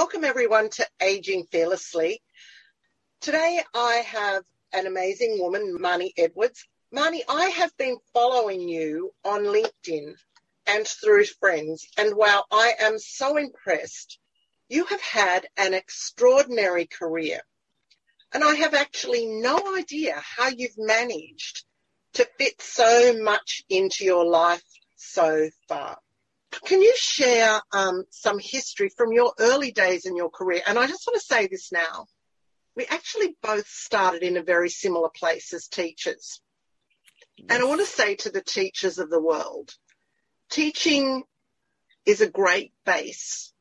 Welcome everyone to Aging Fearlessly. Today I have an amazing woman, Marnie Edwards. Marnie, I have been following you on LinkedIn and through friends, and wow, I am so impressed. You have had an extraordinary career, and I have actually no idea how you've managed to fit so much into your life so far. Can you share um, some history from your early days in your career? And I just want to say this now. We actually both started in a very similar place as teachers. Yes. And I want to say to the teachers of the world, teaching is a great base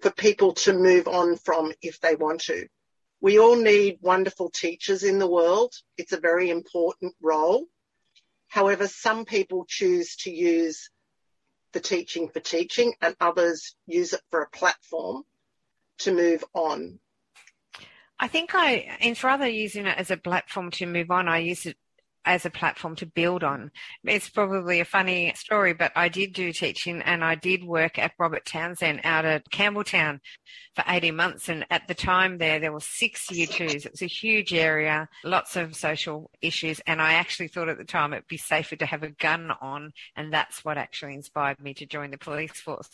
for people to move on from if they want to. We all need wonderful teachers in the world. It's a very important role. However, some people choose to use the teaching for teaching and others use it for a platform to move on. I think I, instead rather using it as a platform to move on, I use it as a platform to build on. It's probably a funny story, but I did do teaching and I did work at Robert Townson out at Campbelltown for 18 months. And at the time there, there were six year twos. It was a huge area, lots of social issues. And I actually thought at the time it'd be safer to have a gun on. And that's what actually inspired me to join the police force.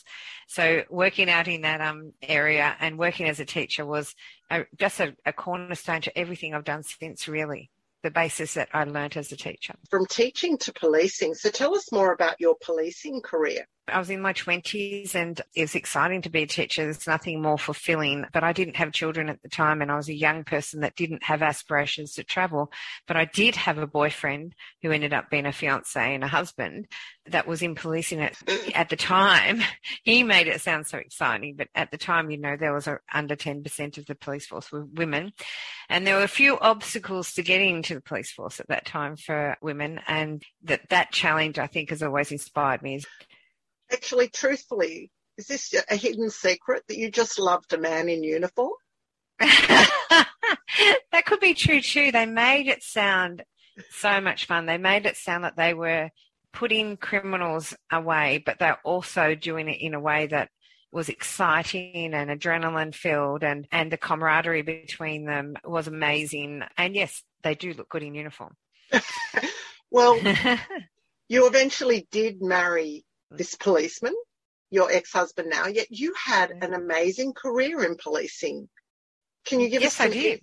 So working out in that um, area and working as a teacher was a, just a, a cornerstone to everything I've done since really the basis that I learnt as a teacher. From teaching to policing. So tell us more about your policing career. I was in my 20s and it was exciting to be a teacher. There's nothing more fulfilling, but I didn't have children at the time and I was a young person that didn't have aspirations to travel. But I did have a boyfriend who ended up being a fiance and a husband that was in policing at, at the time. He made it sound so exciting, but at the time, you know, there was a, under 10% of the police force were women. And there were a few obstacles to getting into the police force at that time for women. And that, that challenge, I think, has always inspired me actually, truthfully, is this a hidden secret that you just loved a man in uniform? that could be true too. They made it sound so much fun. They made it sound like they were putting criminals away, but they're also doing it in a way that was exciting and adrenaline filled and, and the camaraderie between them was amazing. And yes, they do look good in uniform. well, you eventually did marry this policeman, your ex-husband now, yet you had mm. an amazing career in policing. Can you give yes, us some insight?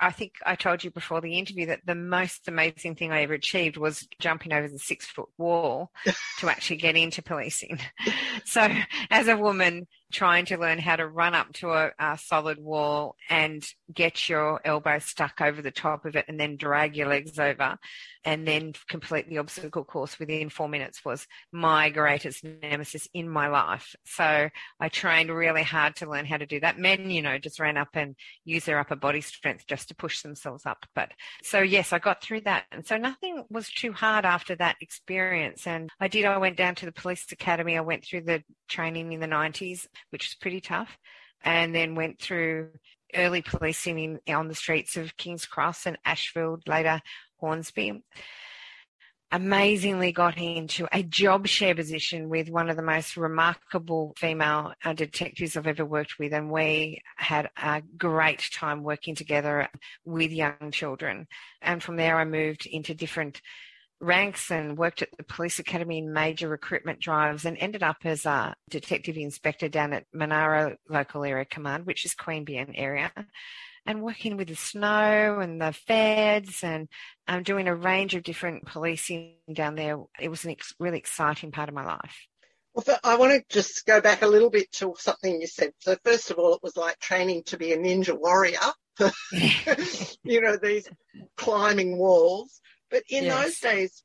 I think I told you before the interview that the most amazing thing I ever achieved was jumping over the six foot wall to actually get into policing. so, as a woman trying to learn how to run up to a, a, solid wall and get your elbow stuck over the top of it and then drag your legs over and then complete the obstacle course within four minutes was my greatest nemesis in my life. So I trained really hard to learn how to do that. Men, you know, just ran up and used their upper body strength just to push themselves up. But so yes, I got through that. And so nothing was too hard after that experience. And I did, I went down to the police academy. I went through the training in the 90s, which was pretty tough. And then went through early policing in, on the streets of King's Cross and Ashfield, later Hornsby. Amazingly got into a job share position with one of the most remarkable female uh, detectives I've ever worked with, and we had a great time working together with young children. And from there, I moved into different ranks and worked at the police academy in major recruitment drives and ended up as a detective inspector down at Monaro Local Area Command, which is Queanbeyan area, and working with the snow and the feds and um, doing a range of different policing down there. It was a ex- really exciting part of my life. Well, I want to just go back a little bit to something you said. So first of all, it was like training to be a ninja warrior. you know, these climbing walls. But in yes. those days,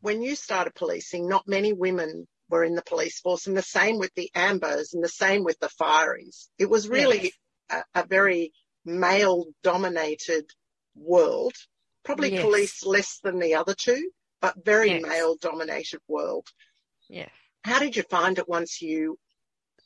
when you started policing, not many women were in the police force, and the same with the Ambos and the same with the Fireys. It was really yes. A, a, very male dominated world, probably yes. police less than the other two, but very yes. male dominated world. Yeah. How did you find it once you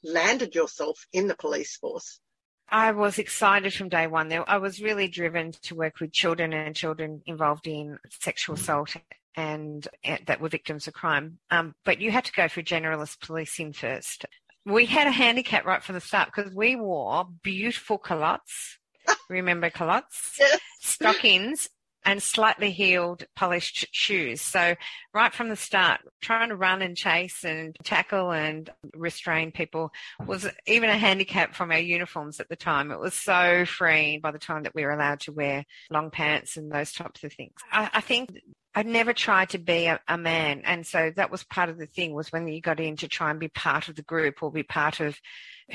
landed yourself in the police force? I was excited from day one. I was really driven to work with children and children involved in sexual assault and that were victims of crime. Um, but you had to go through generalist policing first. We had a handicap right from the start because we wore beautiful culottes. Remember culottes? Yes. Stockings and slightly heeled polished shoes. So right from the start, trying to run and chase and tackle and restrain people was even a handicap from our uniforms at the time. It was so freeing by the time that we were allowed to wear long pants and those types of things. I, I think I'd never tried to be a, a, man. And so that was part of the thing was when you got in to try and be part of the group or be part of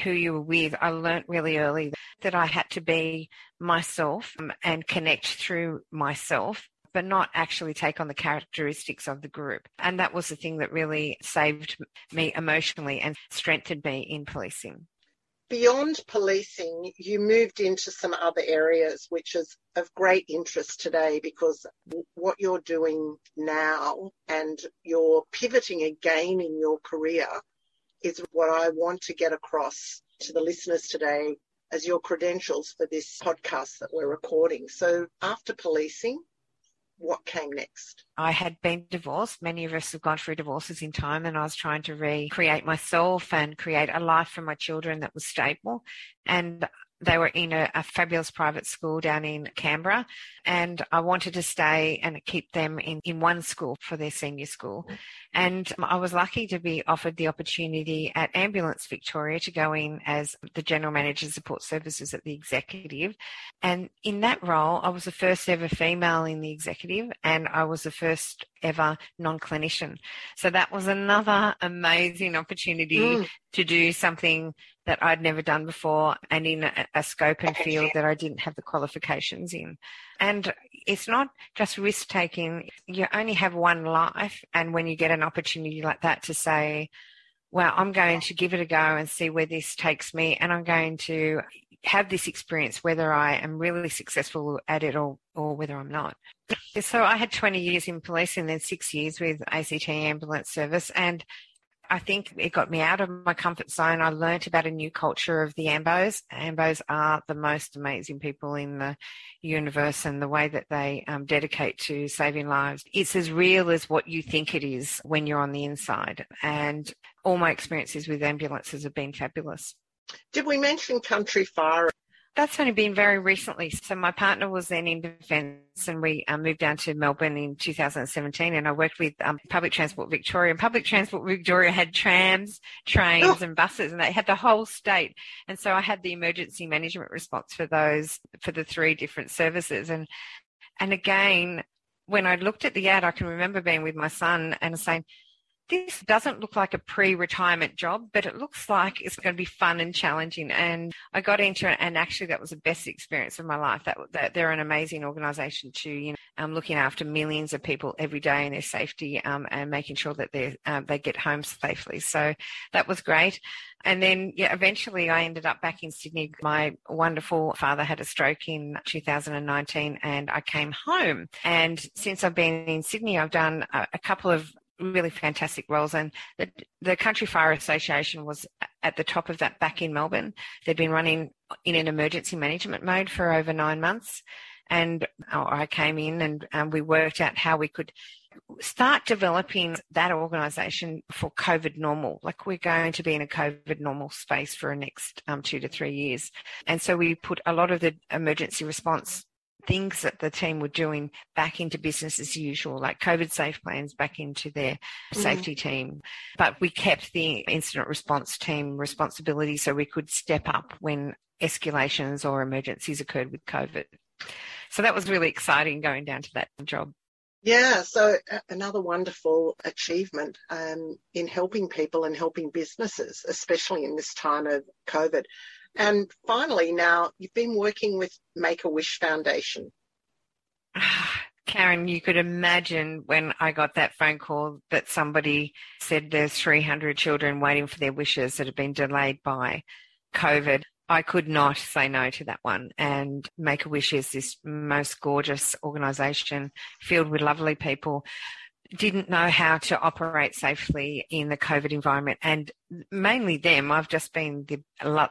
who you were with, I learnt really early that I had to be myself um, and connect through myself but not actually take on the characteristics of the group. And that was the thing that really saved me emotionally and strengthened me in policing. Beyond policing, you moved into some other areas, which is of great interest today because what you're doing now and you're pivoting again in your career is what I want to get across to the listeners today as your credentials for this podcast that we're recording. So, after policing, what came next? I had been divorced. Many of us have gone through divorces in time, and I was trying to recreate myself and create a life for my children that was stable. And they were in a, a, fabulous private school down in Canberra, and I wanted to stay and keep them in, in one school for their senior school. And I was lucky to be offered the opportunity at Ambulance Victoria to go in as the General Manager Support Services at the executive. And in that role, I was the first ever female in the executive, and I was the first ever non clinician. So that was another amazing opportunity mm. to do something that I'd never done before and in a, a scope and field that I didn't have the qualifications in. And it's not just risk taking. You only have one life. And when you get an opportunity like that to say, well, I'm going to give it a go and see where this takes me. And I'm going to have this experience, whether I am really successful at it or, or whether I'm not. So I had 20 years in police and then six years with ACT Ambulance Service. And I think it got me out of my comfort zone. I learnt about a new culture of the AMBOs. AMBOs are the most amazing people in the universe and the way that they um, dedicate to saving lives. It's as real as what you think it is when you're on the inside. And all my experiences with ambulances have been fabulous. Did we mention Country Fire that's only been very recently. So my partner was then in defence and we um, moved down to Melbourne in 2017 and I worked with um, Public Transport Victoria and Public Transport Victoria had trams, trains oh. and buses and they had the whole state. And so I had the emergency management response for those, for the three different services. And, and again, when I looked at the ad, I can remember being with my son and saying, this doesn't look like a pre-retirement job, but it looks like it's going to be fun and challenging. And I got into it, and actually, that was the best experience of my life. That, that they're an amazing organisation too. You know, um, looking after millions of people every day and their safety, um, and making sure that they um, they get home safely. So that was great. And then, yeah, eventually I ended up back in Sydney. My wonderful father had a stroke in 2019 and I came home. And since I've been in Sydney, I've done a, a couple of really fantastic roles. And the, the Country Fire Association was at the top of that back in Melbourne. They'd been running in an emergency management mode for over nine months. And oh, I came in and um, we worked out how we could start developing that organisation for COVID normal. Like we're going to be in a COVID normal space for the next um, two to three years. And so we put a lot of the emergency response things that the team were doing back into business as usual, like COVID safe plans back into their mm. safety team. But we kept the incident response team responsibility so we could step up when escalations or emergencies occurred with COVID. So that was really exciting going down to that job. Yeah, so another wonderful achievement um, in helping people and helping businesses, especially in this time of COVID. And finally, now you've been working with Make a Wish Foundation. Karen, you could imagine when I got that phone call that somebody said there's 300 children waiting for their wishes that have been delayed by COVID. I could not say no to that one. And Make a Wish is this most gorgeous organisation filled with lovely people. Didn't know how to operate safely in the COVID environment, and mainly them. I've just been the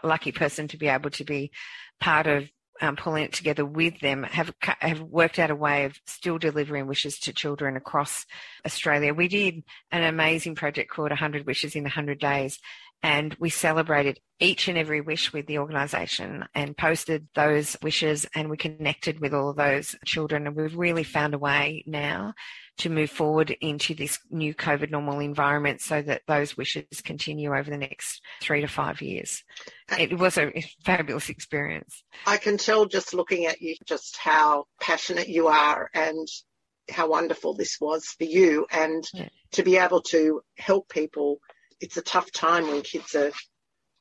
lucky person to be able to be part of um, pulling it together with them have have worked out a way of still delivering wishes to children across Australia. We did an amazing project called 100 Wishes in 100 Days, and we celebrated each and every wish with the organisation and posted those wishes and we connected with all of those children and we've really found a way now to move forward into this new COVID normal environment so that those wishes continue over the next three to five years. It was a fabulous experience. I can tell just looking at you just how passionate you are and how wonderful this was for you and yeah. to be able to help people it's a tough time when kids are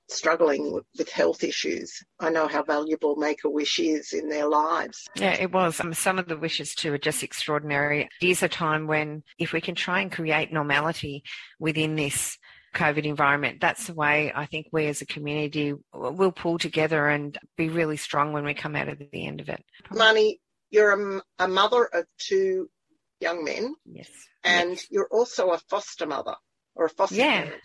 struggling with, health issues. I know how valuable Make a Wish is in their lives. Yeah, it was. Um, some of the wishes too are just extraordinary. It is a time when, if we can try and create normality within this COVID environment, that's the way I think we as a community will pull together and be really strong when we come out of the end of it. Marnie, you're a, a mother of two young men. Yes. And yes. you're also a foster mother or a foster yeah. parent.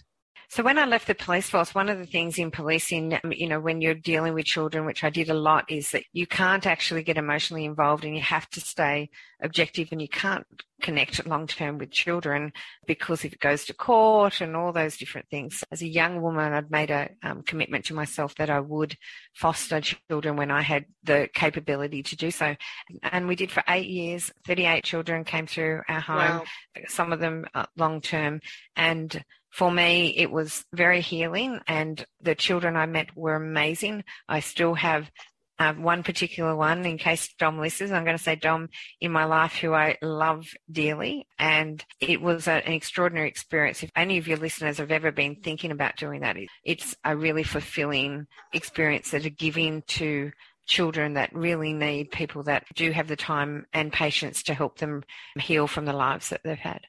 So when I left the police force, one of the things in policing, um, you know, when you're dealing with children, which I did a lot, is that you can't actually get emotionally involved and you have to stay objective and you can't connect long term with children because if it goes to court and all those different things. As a young woman, I'd made a um, commitment to myself that I would foster children when I had the capability to do so. And we did for eight years. 38 children came through our home, wow. some of them uh, long term. And for me, it was very healing, and the children I met were amazing. I still have uh, one particular one, in case Dom listens, I'm going to say Dom in my life, who I love dearly. And it was a, an extraordinary experience. If any of your listeners have ever been thinking about doing that, it's a really fulfilling experience that are giving to children that really need people that do have the time and patience to help them heal from the lives that they've had.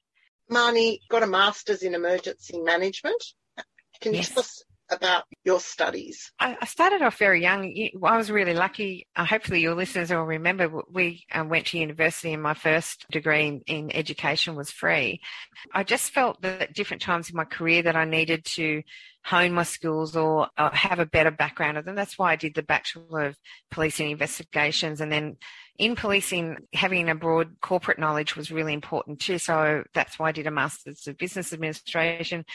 Marnie got a master's in emergency management. Can you yes. tell us about your studies? I started off very young. I was really lucky. Uh, hopefully, your listeners will remember we um, went to university, and my first degree in, education was free. I just felt that at different times in my career that I needed to hone my skills or, or have a better background of them. That's why I did the Bachelor of Policing Investigations, and then in policing, having a broad corporate knowledge was really important too. So that's why I did a Master's of Business Administration.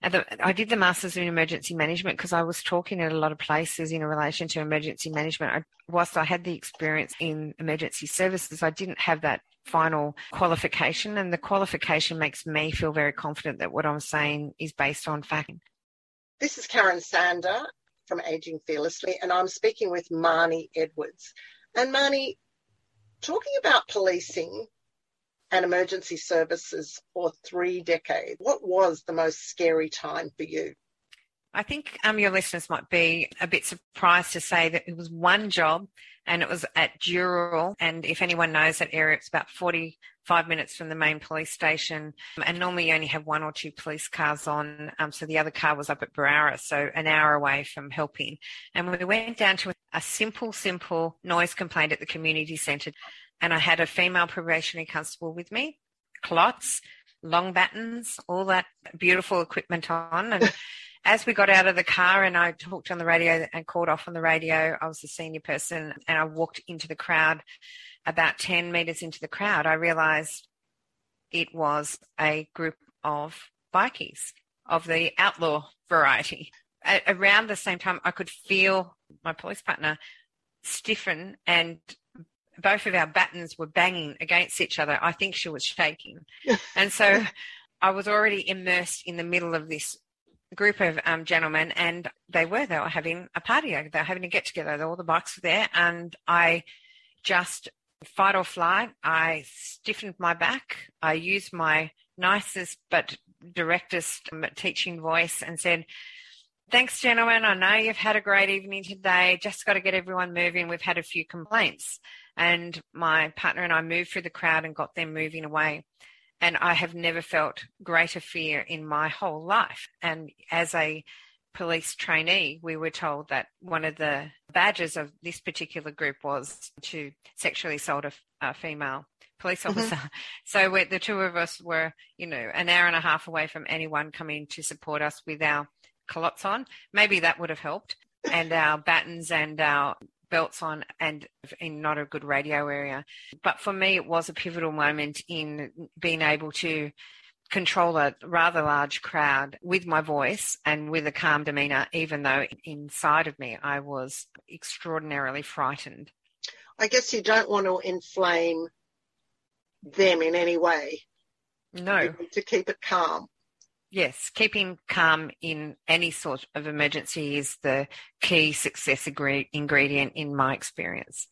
I did the Masters in Emergency Management because I was talking at a lot of places in relation to emergency management. I, whilst I had the experience in emergency services, I didn't have that final qualification. And the qualification makes me feel very confident that what I'm saying is based on fact. This is Karen Sander from Aging Fearlessly, and I'm speaking with Marnie Edwards. And Marnie, talking about policing and emergency services for three decades, what was the most scary time for you? I think um, your listeners might be a bit surprised to say that it was one job and it was at Dural. And if anyone knows that area, it's about 45 minutes from the main police station. And normally you only have one or two police cars on. Um, so the other car was up at Berowra, so an hour away from helping. And we went down to simple, simple noise complaint at the community centre. And I had a female probationary constable with me, culottes, long batons, all that beautiful equipment on. And as we got out of the car and I talked on the radio and called off on the radio, I was the senior person and I walked into the crowd. About 10 meters into the crowd, I realized it was a group of bikies of the outlaw variety. Around the same time, I could feel my police partner stiffen and both of our batons were banging against each other. I think she was shaking. and so I was already immersed in the middle of this group of um, gentlemen, and they were they were having a party. They were having a get together. All the bikes were there, and I just fight or flight. I stiffened my back. I used my nicest but directest um, teaching voice and said. Thanks, gentlemen. I know you've had a great evening today. Just got to get everyone moving. We've had a few complaints. And my partner and I moved through the crowd and got them moving away. And I have never felt greater fear in my whole life. And as a police trainee, we were told that one of the badges of this particular group was to sexually assault a, a female police mm-hmm. officer. Mm-hmm. So the two of us were, you know, an hour and a half away from anyone coming to support us with our culottes on. Maybe that would have helped. And our batons and our belts on and in not a good radio area. But for me, it was a pivotal moment in being able to control a rather large crowd with my voice and with a calm demeanour, even though inside of me I was extraordinarily frightened. I guess you don't want to inflame them in any way. No. To keep it calm. Yes, keeping calm in any sort of emergency is the key success ingredient in my experience.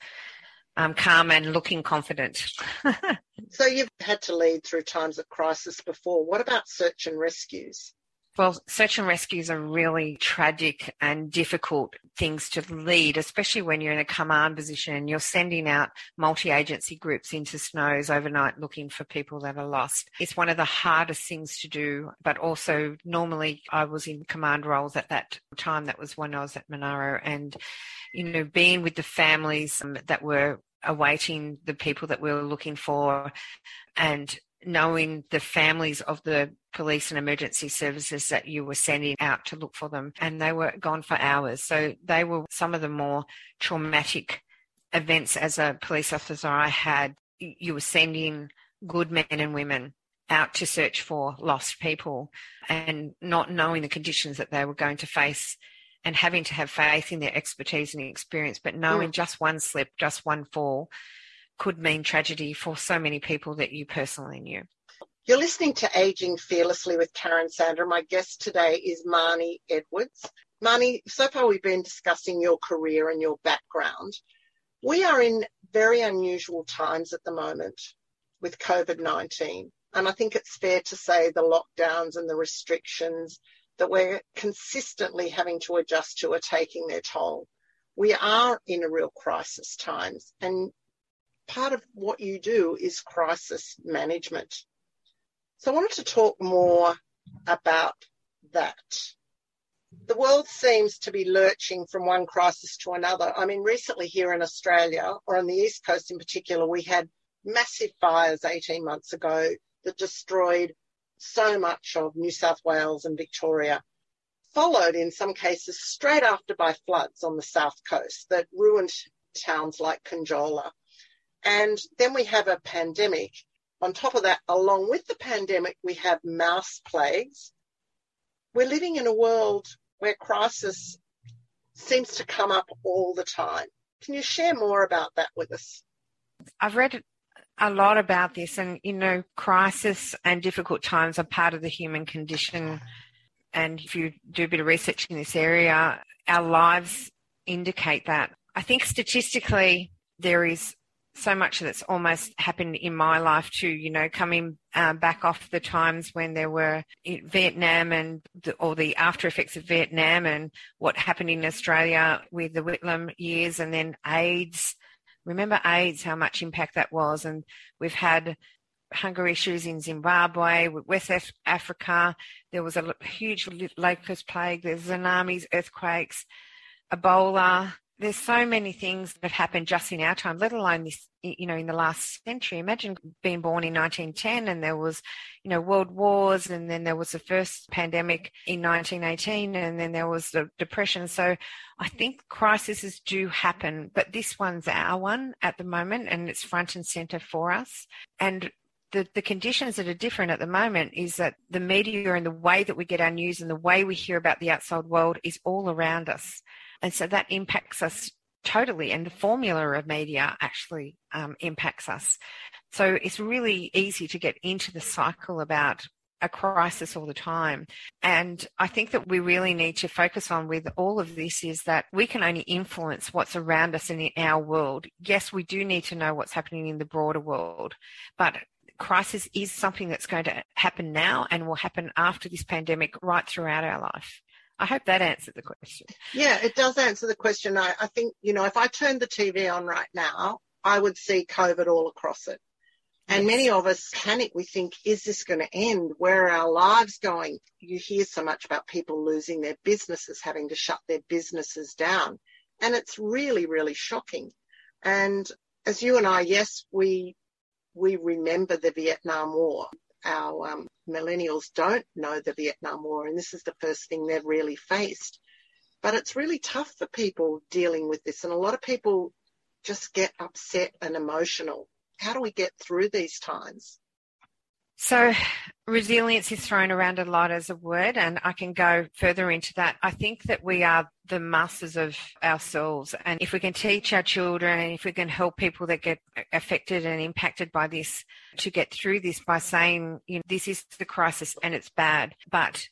Um, calm and looking confident. so you've had to lead through times of crisis before. What about search and rescues? Well, search and rescues are really tragic and difficult things to lead, especially when you're in a command position and you're sending out multi agency groups into snows overnight looking for people that are lost. It's one of the hardest things to do, but also normally I was in command roles at that time. That was when I was at Monaro and, you know, being with the families um, that were awaiting the people that we were looking for and knowing the families of the police and emergency services that you were sending out to look for them, and they were gone for hours. So they were some of the more traumatic events as a police officer I had. You were sending good men and women out to search for lost people and not knowing the conditions that they were going to face and having to have faith in their expertise and experience, but knowing mm. just one slip, just one fall could mean tragedy for so many people that you personally knew. You're listening to Aging Fearlessly with Karen Sander. My guest today is Marnie Edwards. Marnie, so far we've been discussing your career and your background. We are in very unusual times at the moment with COVID 19. And I think it's fair to say the lockdowns and the restrictions that we're consistently having to adjust to are taking their toll. We are in a real crisis times and part of what you do is crisis management. So I wanted to talk more about that. The world seems to be lurching from one crisis to another. I mean, recently here in Australia, or on the East Coast in particular, we had massive fires 18 months ago that destroyed so much of New South Wales and Victoria, followed in some cases straight after by floods on the south coast that ruined towns like Conjola. And then we have a pandemic. On top of that, along with the pandemic, we have mouse plagues. We're living in a world where crisis seems to come up all the time. Can you share more about that with us? I've read a lot about this, and you know, crisis and difficult times are part of the human condition. And if you do a bit of research in this area, our lives indicate that. I think statistically, there is so much that's almost happened in my life too, you know, coming uh, back off the times when there were Vietnam and the, the after effects of Vietnam and what happened in Australia with the Whitlam years and then AIDS. Remember AIDS, how much impact that was. And we've had hunger issues in Zimbabwe, West Africa. There was a huge locust plague. There's tsunamis, earthquakes, Ebola, there's so many things that have happened just in our time, let alone this, you know, in the last century. Imagine being born in 1910 and there was, you know, world wars and then there was the first pandemic in 1918 and then there was the depression. So I think crises do happen, but this one's our one at the moment and it's front and center for us. And the, the conditions that are different at the moment is that the media and the way that we get our news and the way we hear about the outside world is all around us. And so that impacts us totally. And the formula of media actually um, impacts us. So it's really easy to get into the cycle about a crisis all the time. And I think that we really need to focus on with all of this is that we can only influence what's around us and in our world. Yes, we do need to know what's happening in the broader world, but crisis is something that's going to happen now and will happen after this pandemic right throughout our life. I hope that answered the question. Yeah, it does answer the question. I, I think, you know, if I turned the TV on right now, I would see COVID all across it. And yes. many of us panic. We think, is this going to end? Where are our lives going? You hear so much about people losing their businesses, having to shut their businesses down. And it's really, really shocking. And as you and I, yes, we, we remember the Vietnam War. Our um, millennials don't know the Vietnam War, and this is the first thing they've really faced. But it's really tough for people dealing with this, and a lot of people just get upset and emotional. How do we get through these times? So, resilience is thrown around a lot as a word, and I can go further into that. I think that we are the masters of ourselves, and if we can teach our children and if we can help people that get affected and impacted by this to get through this by saying, you know, this is the crisis and it's bad, but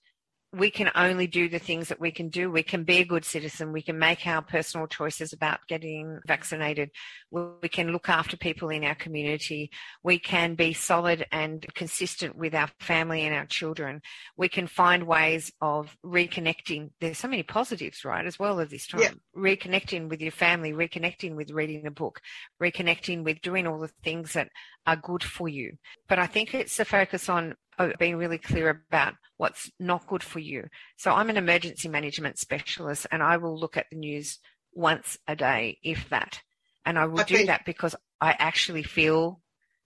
we can only do the things that we can do. We can be a good citizen. We can make our personal choices about getting vaccinated. We can look after people in our community. We can be solid and consistent with our family and our children. We can find ways of reconnecting. There's so many positives, right, as well as this time. Yeah. Reconnecting with your family, reconnecting with reading a book, reconnecting with doing all the things that are good for you. But I think it's the focus on being really clear about what's not good for you. So I'm an emergency management specialist and I will look at the news once a day, if that. And I will okay. do that because I actually feel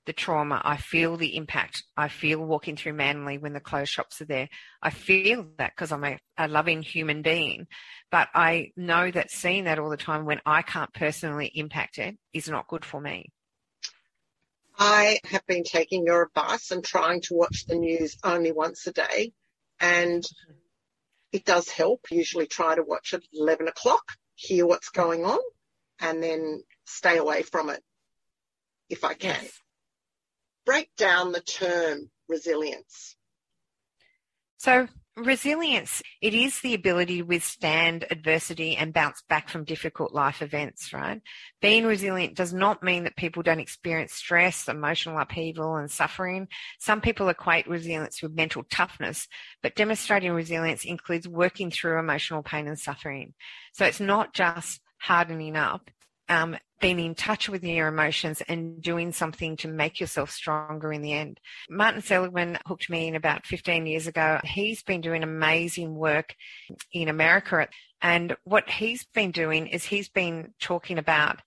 the trauma. I feel the impact. I feel walking through Manly when the closed shops are there. I feel that because I'm a, a, loving human being. But I know that seeing that all the time when I can't personally impact it is not good for me. I have been taking your advice and trying to watch the news only once a day. And it does help. Usually try to watch at 11 o'clock, hear what's going on, and then stay away from it if I can. Yes. Break down the term resilience. So resilience, it is the ability to withstand adversity and bounce back from difficult life events, right? Being resilient does not mean that people don't experience stress, emotional upheaval and suffering. Some people equate resilience with mental toughness, but demonstrating resilience includes working through emotional pain and suffering. So it's not just hardening up. Um, being in touch with your emotions and doing something to make yourself stronger in the end. Martin Seligman hooked me in about 15 years ago. He's been doing amazing work in America. And what he's been doing is he's been talking about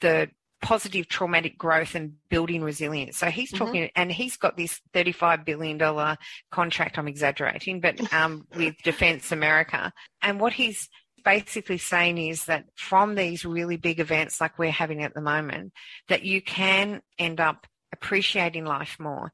the positive traumatic growth and building resilience. So he's mm-hmm. talking, mm-hmm. and he's got this $35 billion contract, I'm exaggerating, but um, with Defense America. And what he's basically saying is that from these really big events like we're having at the moment, that you can end up appreciating life more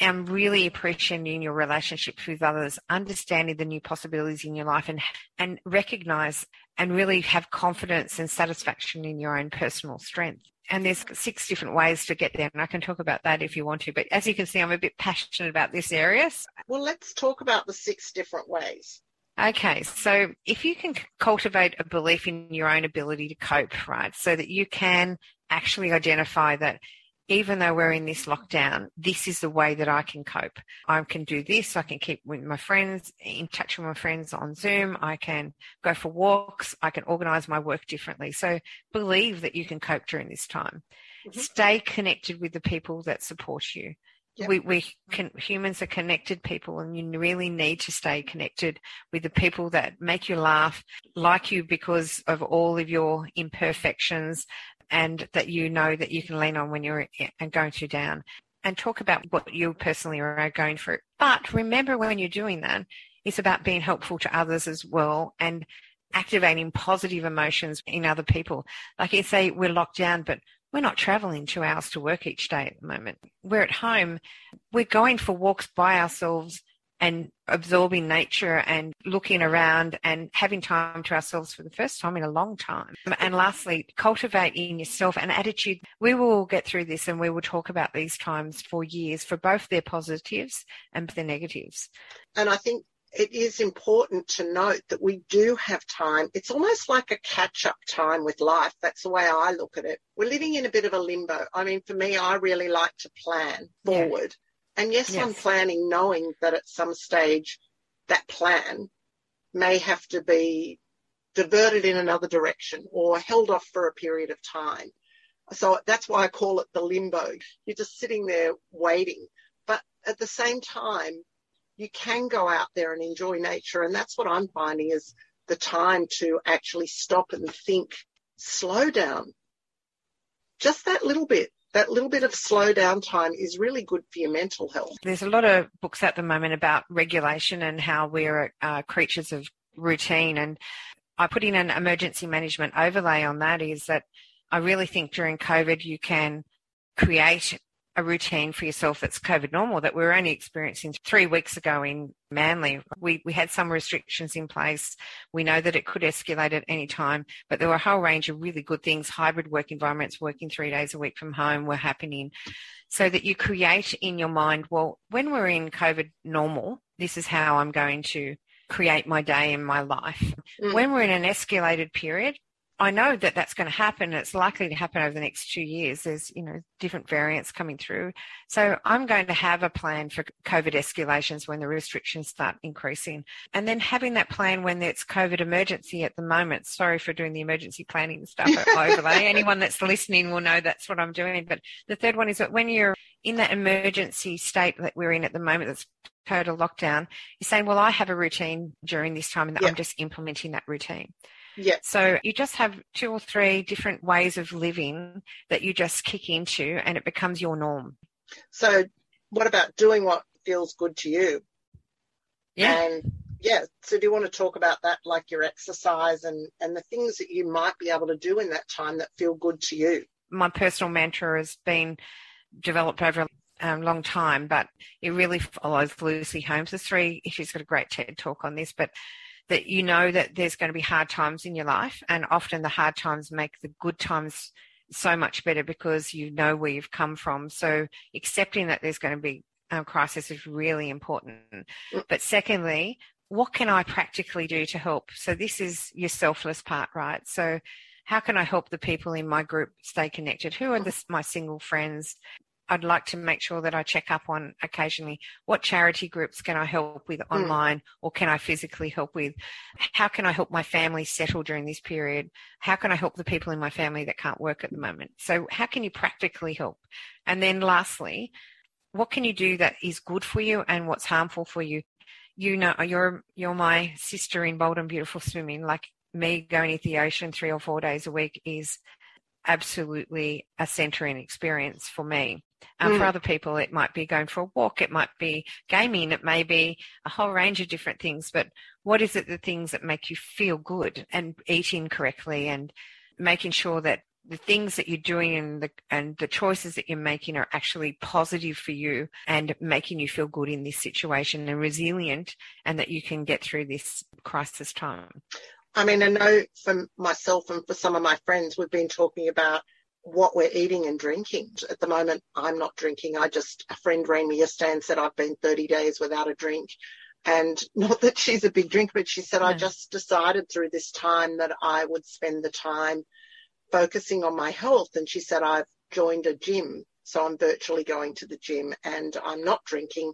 and really appreciating your relationships with others, understanding the new possibilities in your life and, and recognize and really have confidence and satisfaction in your own personal strength. And there's six different ways to get there, and I can talk about that if you want to. But as you can see, I'm a bit passionate about this area. Well, let's talk about the six different ways. Okay, so if you can cultivate a belief in your own ability to cope, right, so that you can actually identify that even though we're in this lockdown, this is the way that I can cope. I can do this. I can keep with my friends, in touch with my friends on Zoom. I can go for walks. I can organize my work differently. So believe that you can cope during this time. Mm-hmm. Stay connected with the people that support you. Yep. We, we can, humans are connected people and you really need to stay connected with the people that make you laugh, like you because of all of your imperfections and that you know that you can lean on when you're going through down and talk about what you personally are going through. But remember when you're doing that, it's about being helpful to others as well and activating positive emotions in other people. Like you say, we're locked down, but we're not traveling two hours to work each day at the moment. We're at home. We're going for walks by ourselves and absorbing nature and looking around and having time to ourselves for the first time in a long time. And lastly, cultivate in yourself an attitude. We will get through this and we will talk about these times for years for both their positives and their negatives. And I think it is important to note that we do have time. It's almost like a catch up time with life. That's the way I look at it. We're living in a bit of a limbo. I mean, for me, I really like to plan forward. Yeah. And yes, yes, I'm planning knowing that at some stage that plan may have to be diverted in another direction or held off for a period of time. So that's why I call it the limbo. You're just sitting there waiting. But at the same time, you can go out there and enjoy nature. And that's what I'm finding is the time to actually stop and think, slow down. Just that little bit that little bit of slow down time is really good for your mental health. There's a lot of books at the moment about regulation and how we're uh, creatures of routine. And I put in an emergency management overlay on that is that I really think during COVID you can create a routine for yourself that's COVID normal that we are only experiencing three weeks ago in Manly. We, we had some restrictions in place. We know that it could escalate at any time, but there were a whole range of really good things. Hybrid work environments, working three days a week from home were happening so that you create in your mind, well, when we're in COVID normal, this is how I'm going to create my day and my life. Mm. When we're in an escalated period, I know that that's going to happen. It's likely to happen over the next two years. There's, you know, different variants coming through. So I'm going to have a plan for COVID escalations when the restrictions start increasing. And then having that plan when it's COVID emergency at the moment. Sorry for doing the emergency planning stuff at overlay. Anyone that's listening will know that's what I'm doing. But the third one is that when you're in that emergency state that we're in at the moment, that's total lockdown, you're saying, well, I have a routine during this time and yep. I'm just implementing that routine. Yeah. So you just have two or three different ways of living that you just kick into and it becomes your norm. So what about doing what feels good to you? Yeah. And yeah, so do you want to talk about that, like your exercise and, and the things that you might be able to do in that time that feel good to you? My personal mantra has been developed over a um, long time, but it really follows Lucy Hone. The three, she's got a great TED talk on this, but that you know that there's going to be hard times in your life and often the hard times make the good times so much better because you know where you've come from so accepting that there's going to be a crisis is really important but secondly what can i practically do to help so this is your selfless part right so how can I help the people in my group stay connected? Who are the, my single friends? I'd like to make sure that I check up on occasionally what charity groups can I help with hmm. online mm. or can I physically help with? How can I help my family settle during this period? How can I help the people in my family that can't work at the moment? So how can you practically help? And then lastly, what can you do that is good for you and what's harmful for you? You know, you're, you're my sister in bold and beautiful swimming. Like me going into the ocean three or four days a week is absolutely a centering experience for me. Um, mm. For other people, it might be going for a walk, it might be gaming, it may be a whole range of different things. But what is it the things that make you feel good and eating correctly and making sure that the things that you're doing and the and the choices that you're making are actually positive for you and making you feel good in this situation and resilient and that you can get through this crisis time. I mean, I know for myself and for some of my friends, we've been talking about what we're eating and drinking. At the moment, I'm not drinking. I just, a friend rang me yesterday and said I've been 30 days without a drink. And not that she's a big drinker, but she said, I just decided through this time that I would spend the time focusing on my health. And she said, I've joined a gym. So I'm virtually going to the gym and I'm not drinking.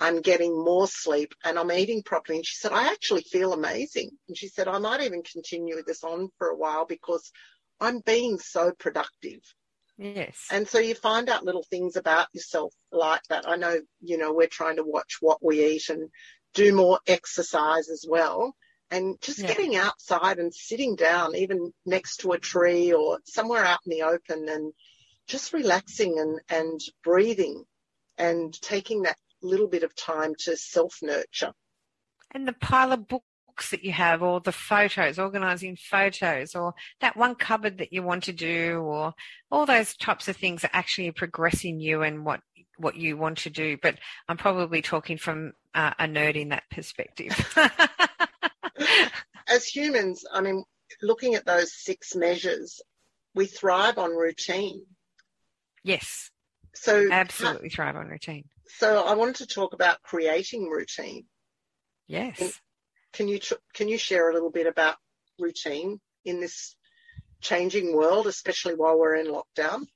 I'm getting more sleep and I'm eating properly. And she said, I actually feel amazing. And she said, I might even continue this on for a while because I'm being so productive. Yes. And so you find out little things about yourself like that. I know, you know, we're trying to watch what we eat and do more exercise as well. And just yeah. getting outside and sitting down, even next to a tree or somewhere out in the open and just relaxing and, and breathing and taking that little bit of time to self nurture. And the pile of books that you have, or the photos, organizing photos, or that one cupboard that you want to do, or all those types of things are actually progressing you and what what you want to do. But I'm probably talking from uh, a nerd in that perspective. As humans, I mean, looking at those six measures, we thrive on routine. Yes. So absolutely thrive on routine. So I wanted to talk about creating routine. Yes. Can, can you can you share a little bit about routine in this changing world, especially while we're in lockdown?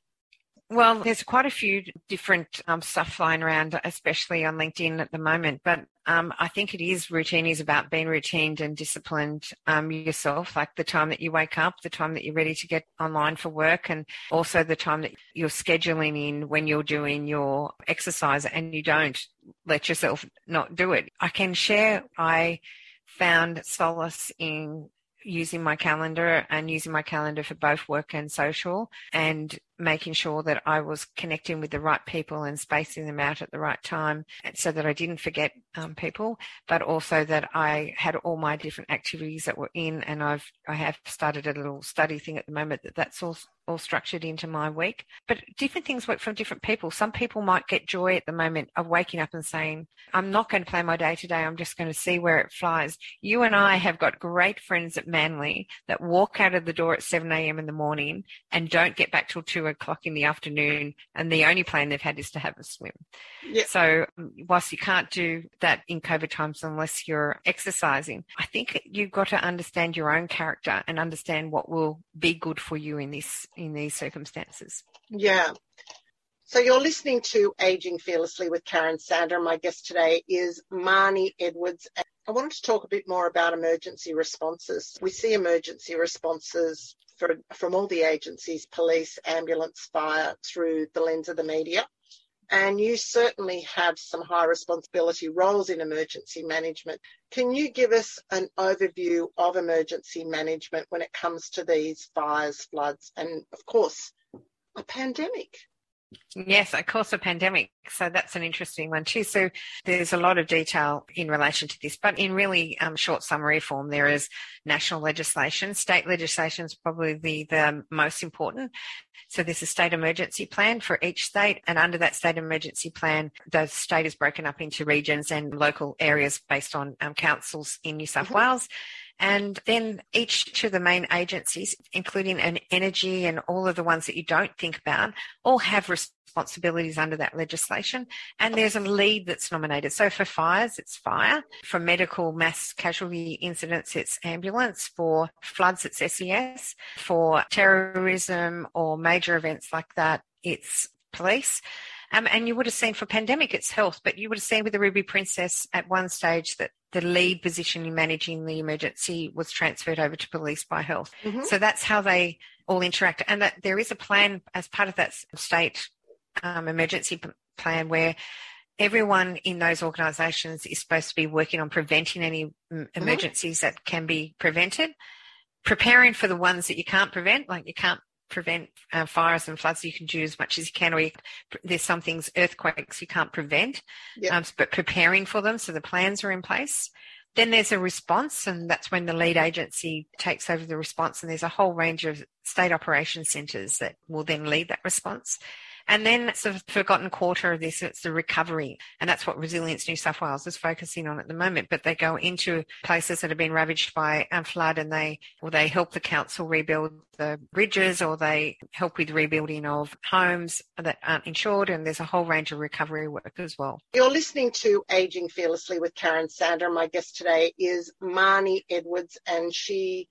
Well, there's quite a few different um, stuff flying around, especially on LinkedIn at the moment. But Um, I think it is routine is about being routined and disciplined um, yourself, like the time that you wake up, the time that you're ready to get online for work, and also the time that you're scheduling in when you're doing your exercise and you don't let yourself not do it. I can share I found solace in using my calendar and using my calendar for both work and social and making sure that I was connecting with the right people and spacing them out at the right time so that I didn't forget um, people, but also that I had all my different activities that were in and I've, I have started a little study thing at the moment that that's all, all structured into my week. But different things work for different people. Some people might get joy at the moment of waking up and saying, I'm not going to play my day today. I'm just going to see where it flies. You and I have got great friends at Manly that walk out of the door at 7 a.m. in the morning and don't get back till 2 o'clock in the afternoon, and the only plan they've had is to have a swim. Yep. So, um, whilst you can't do that in COVID times unless you're exercising, I think you've got to understand your own character and understand what will be good for you in this in these circumstances. Yeah. So you're listening to Aging Fearlessly with Karen Sander. My guest today is Marnie Edwards. I wanted to talk a bit more about emergency responses. We see emergency responses for, from all the agencies, police, ambulance, fire, through the lens of the media. And you certainly have some high responsibility roles in emergency management. Can you give us an overview of emergency management when it comes to these fires, floods, and of course, a pandemic? Yes, of course, a pandemic. So that's an interesting one too. So there's a lot of detail in relation to this, but in really um, short summary form, there is national legislation. State legislation is probably the, the most important. So there's a state emergency plan for each state, and under that state emergency plan, the state is broken up into regions and local areas based on um, councils in New South mm-hmm. Wales. And then each of the main agencies, including an energy and all of the ones that you don't think about, all have responsibilities under that legislation. And there's a lead that's nominated. So for fires, it's fire. For medical mass casualty incidents, it's ambulance. For floods, it's SES. For terrorism or major events like that, it's police. Um, and you would have seen for pandemic, it's health, but you would have seen with the Ruby Princess at one stage that the lead position in managing the emergency was transferred over to police by health. Mm-hmm. So that's how they all interact. And that there is a plan as part of that state um, emergency plan where everyone in those organisations is supposed to be working on preventing any mm-hmm. emergencies that can be prevented, preparing for the ones that you can't prevent, like you can't prevent uh, fires and floods, you can do as much as you can, or you, there's some things, earthquakes, you can't prevent, yep. um, but preparing for them so the plans are in place. Then there's a response, and that's when the lead agency takes over the response, and there's a whole range of state operation centres that will then lead that response. And then it's a forgotten quarter of this, it's the recovery. And that's what Resilience New South Wales is focusing on at the moment. But they go into places that have been ravaged by a flood and they, or they help the council rebuild the bridges or they help with rebuilding of homes that aren't insured. And there's a whole range of recovery work as well. You're listening to Aging Fearlessly with Karen Sander. My guest today is Marnie Edwards and she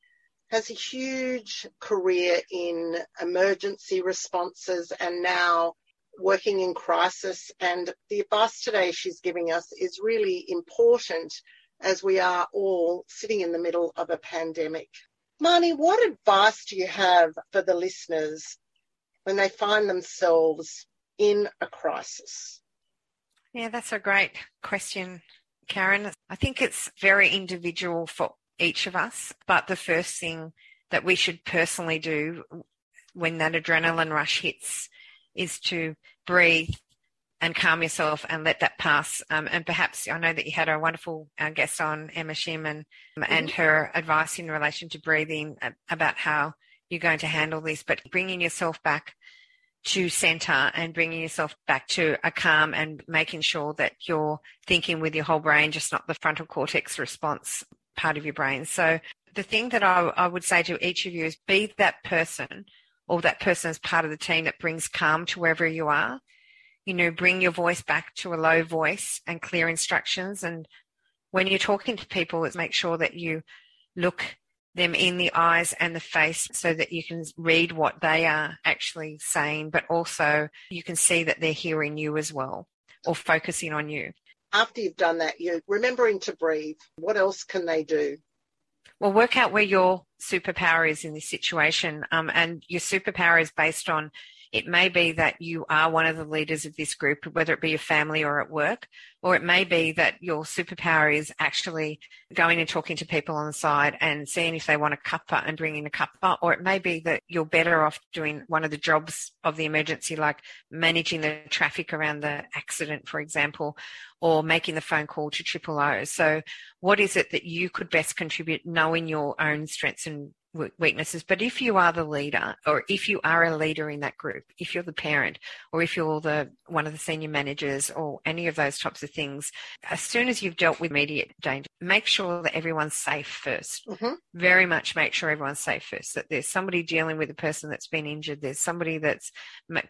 has a huge career in emergency responses and now working in crisis. And the advice today she's giving us is really important as we are all sitting in the middle of a pandemic. Marnie, what advice do you have for the listeners when they find themselves in a crisis? Yeah, that's a great question, Karen. I think it's very individual for each of us. But the first thing that we should personally do when that adrenaline rush hits is to breathe and calm yourself and let that pass. Um, and perhaps I know that you had a wonderful uh, guest on Emma Shearman mm-hmm. and her advice in relation to breathing uh, about how you're going to handle this, but bringing yourself back to center and bringing yourself back to a calm and making sure that you're thinking with your whole brain, just not the frontal cortex response part of your brain. So the thing that I, I would say to each of you is be that person or that person as part of the team that brings calm to wherever you are. You know, bring your voice back to a low voice and clear instructions. And when you're talking to people, is make sure that you look them in the eyes and the face so that you can read what they are actually saying, but also you can see that they're hearing you as well or focusing on you. After you've done that, you're remembering to breathe. What else can they do? Well, work out where your superpower is in this situation. Um, and your superpower is based on it may be that you are one of the leaders of this group, whether it be your family or at work, or it may be that your superpower is actually going and talking to people on the side and seeing if they want a cuppa and bringing a cuppa, or it may be that you're better off doing one of the jobs of the emergency, like managing the traffic around the accident, for example, or making the phone call to triple O. So what is it that you could best contribute knowing your own strengths and weaknesses. But if you are the leader, or if you are a leader in that group, if you're the parent, or if you're the one of the senior managers, or any of those types of things, as soon as you've dealt with immediate danger, make sure that everyone's safe 1st mm-hmm. Very much make sure everyone's safe first. That there's somebody dealing with a person that's been injured. There's somebody that's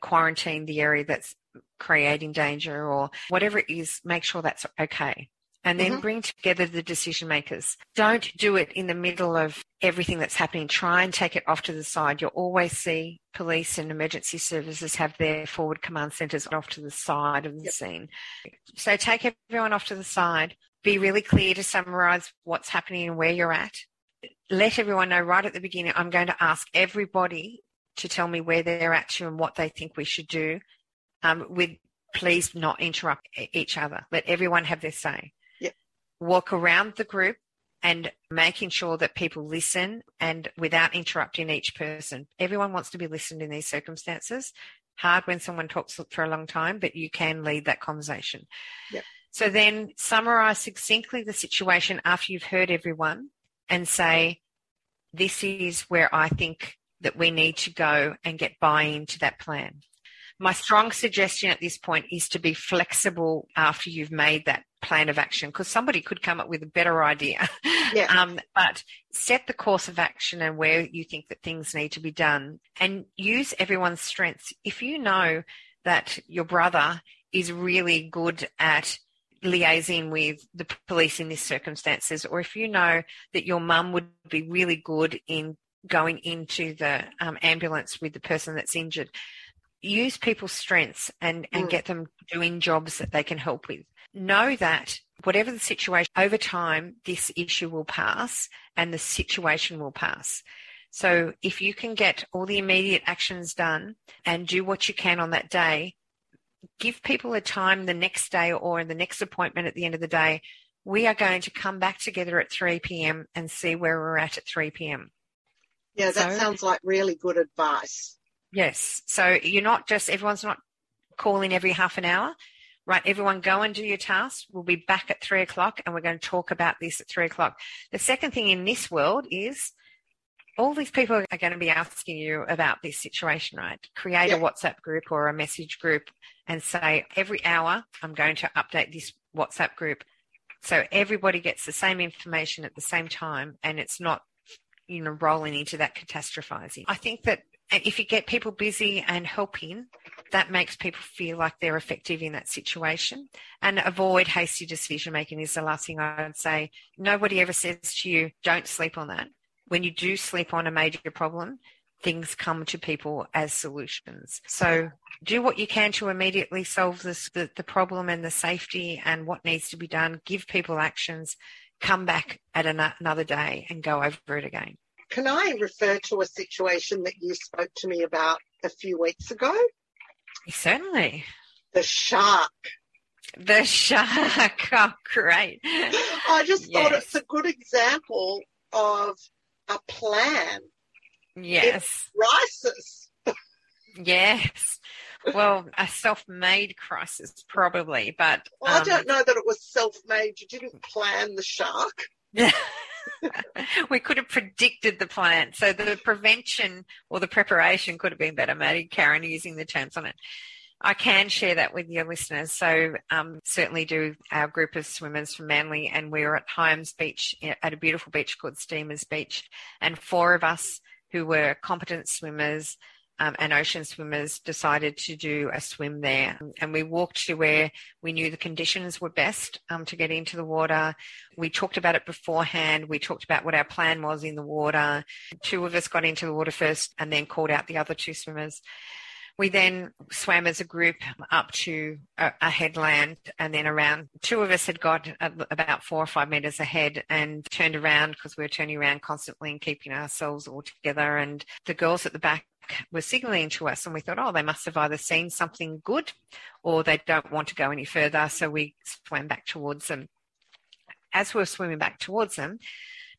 quarantined the area that's creating danger, or whatever it is. Make sure that's okay and then mm-hmm. bring together the decision makers. Don't do it in the middle of everything that's happening. Try and take it off to the side. You'll always see police and emergency services have their forward command centres off to the side of the yep. scene. So take everyone off to the side. Be really clear to summarise what's happening and where you're at. Let everyone know right at the beginning, I'm going to ask everybody to tell me where they're at to and what they think we should do. Um, with please not interrupt each other. Let everyone have their say walk around the group and making sure that people listen and without interrupting each person. Everyone wants to be listened in these circumstances. Hard when someone talks for a long time, but you can lead that conversation. Yep. So then summarize succinctly the situation after you've heard everyone and say, this is where I think that we need to go and get buy into that plan. My strong suggestion at this point is to be flexible after you've made that plan of action because somebody could come up with a better idea. Yeah. um, but set the course of action and where you think that things need to be done and use everyone's strengths. If you know that your brother is really good at liaising with the police in these circumstances, or if you know that your mum would be really good in going into the um, ambulance with the person that's injured, use people's strengths and, and mm. get them doing jobs that they can help with know that whatever the situation, over time, this issue will pass and the situation will pass. So if you can get all the immediate actions done and do what you can on that day, give people a time the next day or in the next appointment at the end of the day. We are going to come back together at 3 p.m. and see where we're at at 3 p.m. Yeah, that so, sounds like really good advice. Yes. So you're not just, everyone's not calling every half an hour right, everyone go and do your task. We'll be back at three o'clock and we're going to talk about this at three o'clock. The second thing in this world is all these people are going to be asking you about this situation, right? Create yeah. a WhatsApp group or a message group and say, every hour, I'm going to update this WhatsApp group. So everybody gets the same information at the same time and it's not, you know, rolling into that catastrophizing. I think that if you get people busy and helping, that makes people feel like they're effective in that situation. And avoid hasty decision making is the last thing I would say. Nobody ever says to you, don't sleep on that. When you do sleep on a major problem, things come to people as solutions. So do what you can to immediately solve this, the, the problem and the safety and what needs to be done. Give people actions. Come back at an, another day and go over it again. Can I refer to a situation that you spoke to me about a few weeks ago? Certainly. The shark. The shark. Oh, great. I just yes. thought it's a good example of a plan. Yes. crisis. yes. Well, a self-made crisis, probably, but well, um, I don't know that it was self-made. You didn't plan the shark. we could have predicted the plant. So the prevention or the preparation could have been better. Maybe Karen using the terms on it. I can share that with your listeners. So um, certainly do our group of swimmers from Manly, and we were at Hyams Beach at a beautiful beach called Steamers Beach, and four of us who were competent swimmers um, and ocean swimmers decided to do a swim there. And we walked to where we knew the conditions were best um, to get into the water. We talked about it beforehand. We talked about what our plan was in the water. Two of us got into the water first and then called out the other two swimmers. We then swam as a group up to a, a, headland and then around. Two of us had got about four or five metres ahead and turned around because we were turning around constantly and keeping ourselves all together. And the girls at the back were signalling to us and we thought, oh, they must have either seen something good or they don't want to go any further. So we swam back towards them. As we were swimming back towards them,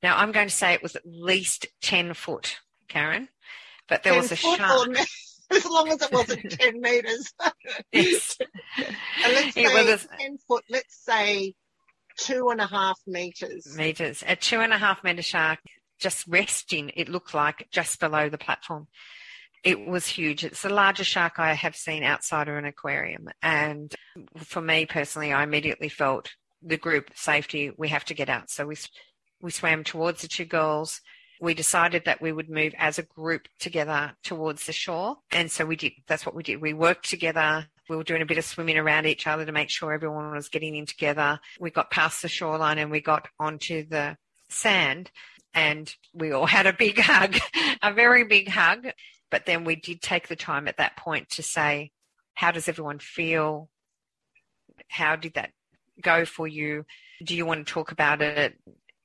now I'm going to say it was at least 10 foot, Karen, but there was a shark. As long as it wasn't 10 metres. yes. and let's say a, 10 foot, let's say two and a half metres. Metres. A two and a half metre shark just resting, it looked like, just below the platform it was huge. It's the largest shark I have seen outside of an aquarium. And for me personally, I immediately felt the group safety, we have to get out. So we, we swam towards the two girls. We decided that we would move as a group together towards the shore. And so we did, that's what we did. We worked together. We were doing a bit of swimming around each other to make sure everyone was getting in together. We got past the shoreline and we got onto the sand and we all had a big hug, a very big hug. But then we did take the time at that point to say, how does everyone feel? How did that go for you? Do you want to talk about it?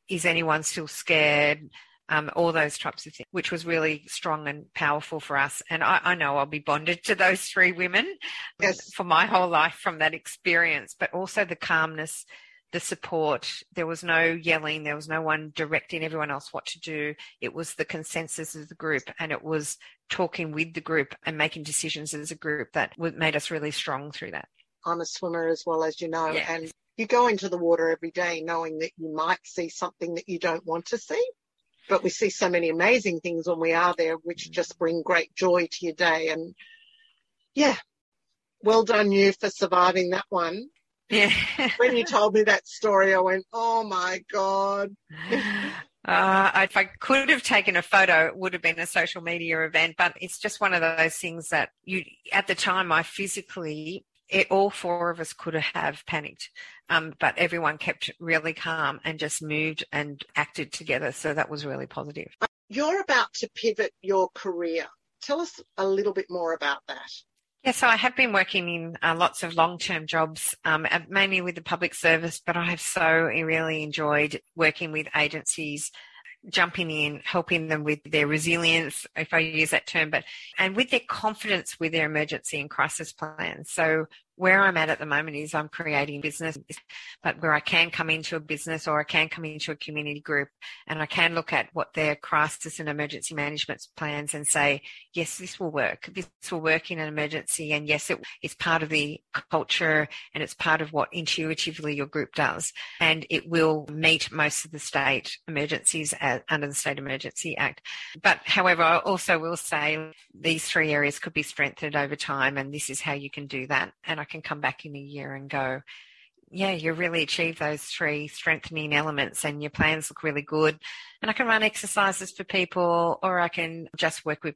Is anyone still scared? Um, all those types of things, which was really strong and powerful for us. And I, I know I'll be bonded to those three women yes. for my whole life from that experience, but also the calmness the support. There was no yelling. There was no one directing everyone else what to do. It was the consensus of the group and it was talking with the group and making decisions as a group that made us really strong through that. I'm a swimmer as well as you know, yeah. and you go into the water every day knowing that you might see something that you don't want to see. But we see so many amazing things when we are there, which just bring great joy to your day. And yeah, well done you for surviving that one. Yeah. when you told me that story, I went, oh my God. Uh, if I could have taken a photo, it would have been a social media event, but it's just one of those things that you, at the time, I physically, it, all four of us could have panicked, um, but everyone kept really calm and just moved and acted together. So that was really positive. You're about to pivot your career. Tell us a little bit more about that. Yeah, so I have been working in uh, lots of long-term jobs, um, mainly with the public service, but I have so really enjoyed working with agencies, jumping in, helping them with their resilience, if I use that term, but and with their confidence with their emergency and crisis plans. So where I'm at at the moment is I'm creating business, but where I can come into a business or I can come into a community group and I can look at what their crisis and emergency management plans and say, yes, this will work. This will work in an emergency. And yes, it is part of the culture and it's part of what intuitively your group does. And it will meet most of the state emergencies under the State Emergency Act. But however, I also will say these three areas could be strengthened over time and this is how you can do that. And I can come back in a year and go, yeah, you really achieved those three strengthening elements and your plans look really good. And I can run exercises for people or I can just work with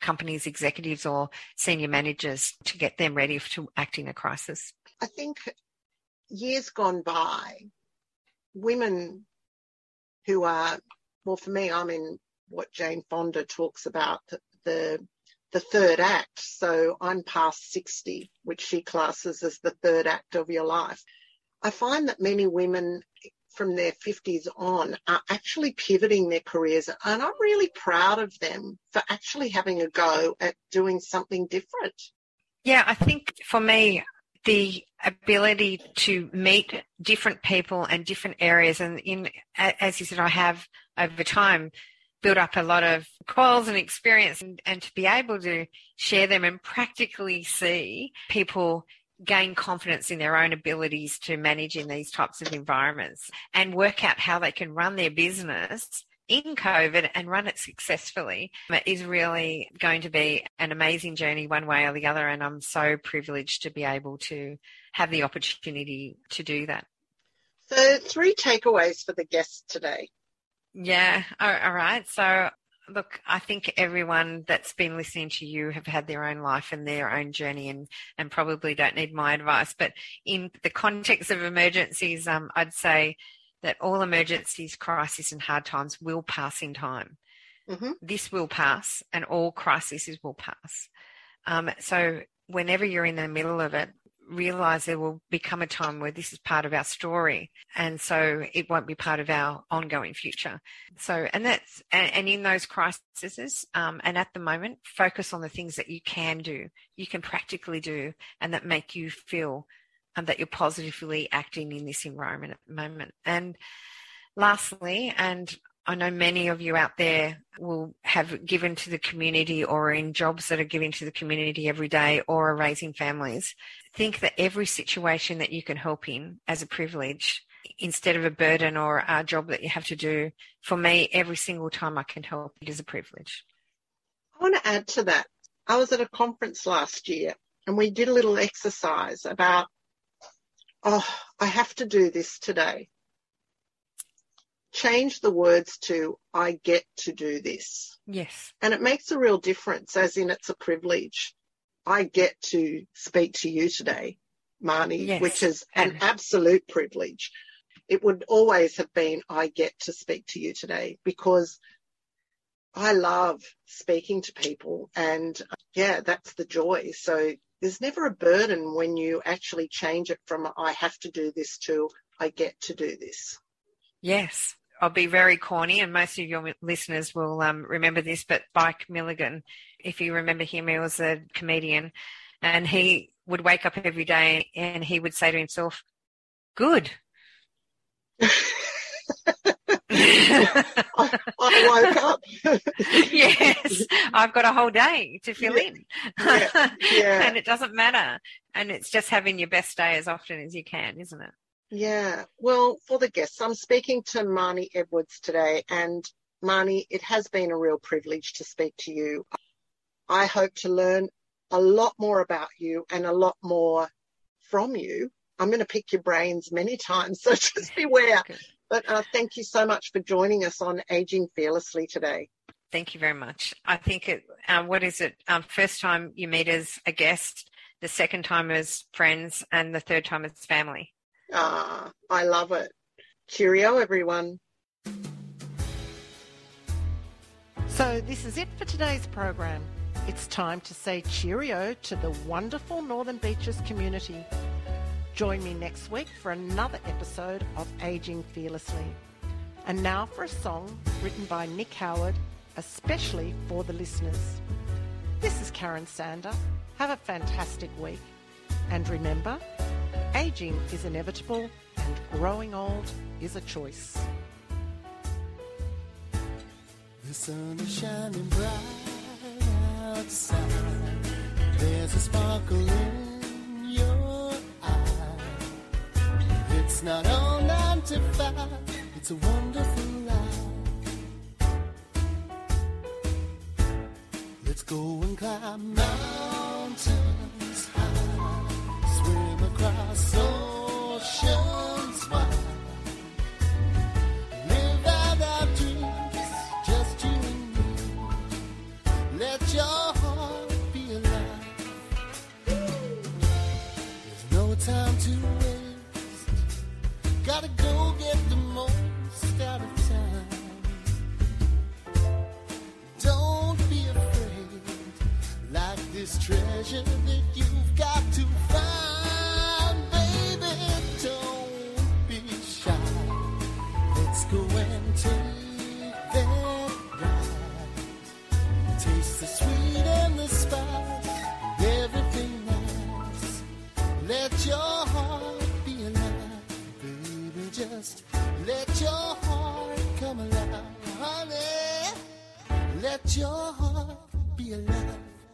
companies, executives or senior managers to get them ready to act in a crisis. I think years gone by, women who are, well, for me, I'm in what Jane Fonda talks about, the the third act. So I'm past 60, which she classes as the third act of your life. I find that many women from their 50s on are actually pivoting their careers and I'm really proud of them for actually having a go at doing something different. Yeah, I think for me, the ability to meet different people and different areas and in as you said I have over time build up a lot of quals and experience and, and to be able to share them and practically see people gain confidence in their own abilities to manage in these types of environments and work out how they can run their business in COVID and run it successfully is really going to be an amazing journey one way or the other. And I'm so privileged to be able to have the opportunity to do that. So, three takeaways for the guests today. Yeah. All right. So, look, I think everyone that's been listening to you have had their own life and their own journey and, and probably don't need my advice. But in the context of emergencies, um, I'd say that all emergencies, crises, and hard times will pass in time. Mm-hmm. This will pass and all crises will pass. Um, so whenever you're in the middle of it, realize there will become a time where this is part of our story and so it won't be part of our ongoing future so and that's and, and in those crises um, and at the moment focus on the things that you can do you can practically do and that make you feel um, that you're positively acting in this environment at the moment and lastly and I know many of you out there will have given to the community or in jobs that are giving to the community every day or are raising families. Think that every situation that you can help in as a privilege instead of a burden or a job that you have to do. For me, every single time I can help, it is a privilege. I want to add to that. I was at a conference last year and we did a little exercise about, oh, I have to do this today change the words to I get to do this. Yes. And it makes a real difference, as in it's a privilege. I get to speak to you today, Marnie, yes. which is an absolute privilege. It would always have been I get to speak to you today because I love speaking to people and yeah, that's the joy. So there's never a burden when you actually change it from I have to do this to I get to do this. Yes, I'll be very corny, and most of your listeners will um, remember this, but Spike Milligan, if you remember him, he was a comedian, and he would wake up every day and he would say to himself, Good. I, I, woke up. yes, I've got a whole day to fill yeah. in. Yeah. yeah. and it doesn't matter. And it's just having your best day as often as you can, isn't it? Yeah. Well, for the guests, I'm speaking to Marnie Edwards today. And Marnie, it has been a real privilege to speak to you. I hope to learn a lot more about you and a lot more from you. I'm going to pick your brains many times, so just beware. But uh, thank you so much for joining us on Aging Fearlessly today. Thank you very much. I think it, uh, what is it? Um, first time you meet as a guest, the second time as friends, and the third time as family. Ah, I love it. Cheerio, everyone. So, this is it for today's program. It's time to say cheerio to the wonderful Northern Beaches community. Join me next week for another episode of Aging Fearlessly. And now for a song written by Nick Howard, especially for the listeners. This is Karen Sander. Have a fantastic week. And remember, Aging is inevitable and growing old is a choice. The sun is shining bright There's a sparkle in your eye. It's not all nine to five, it's a wonderful life. Let's go and climb mountains high swim across oceans your heart be alive,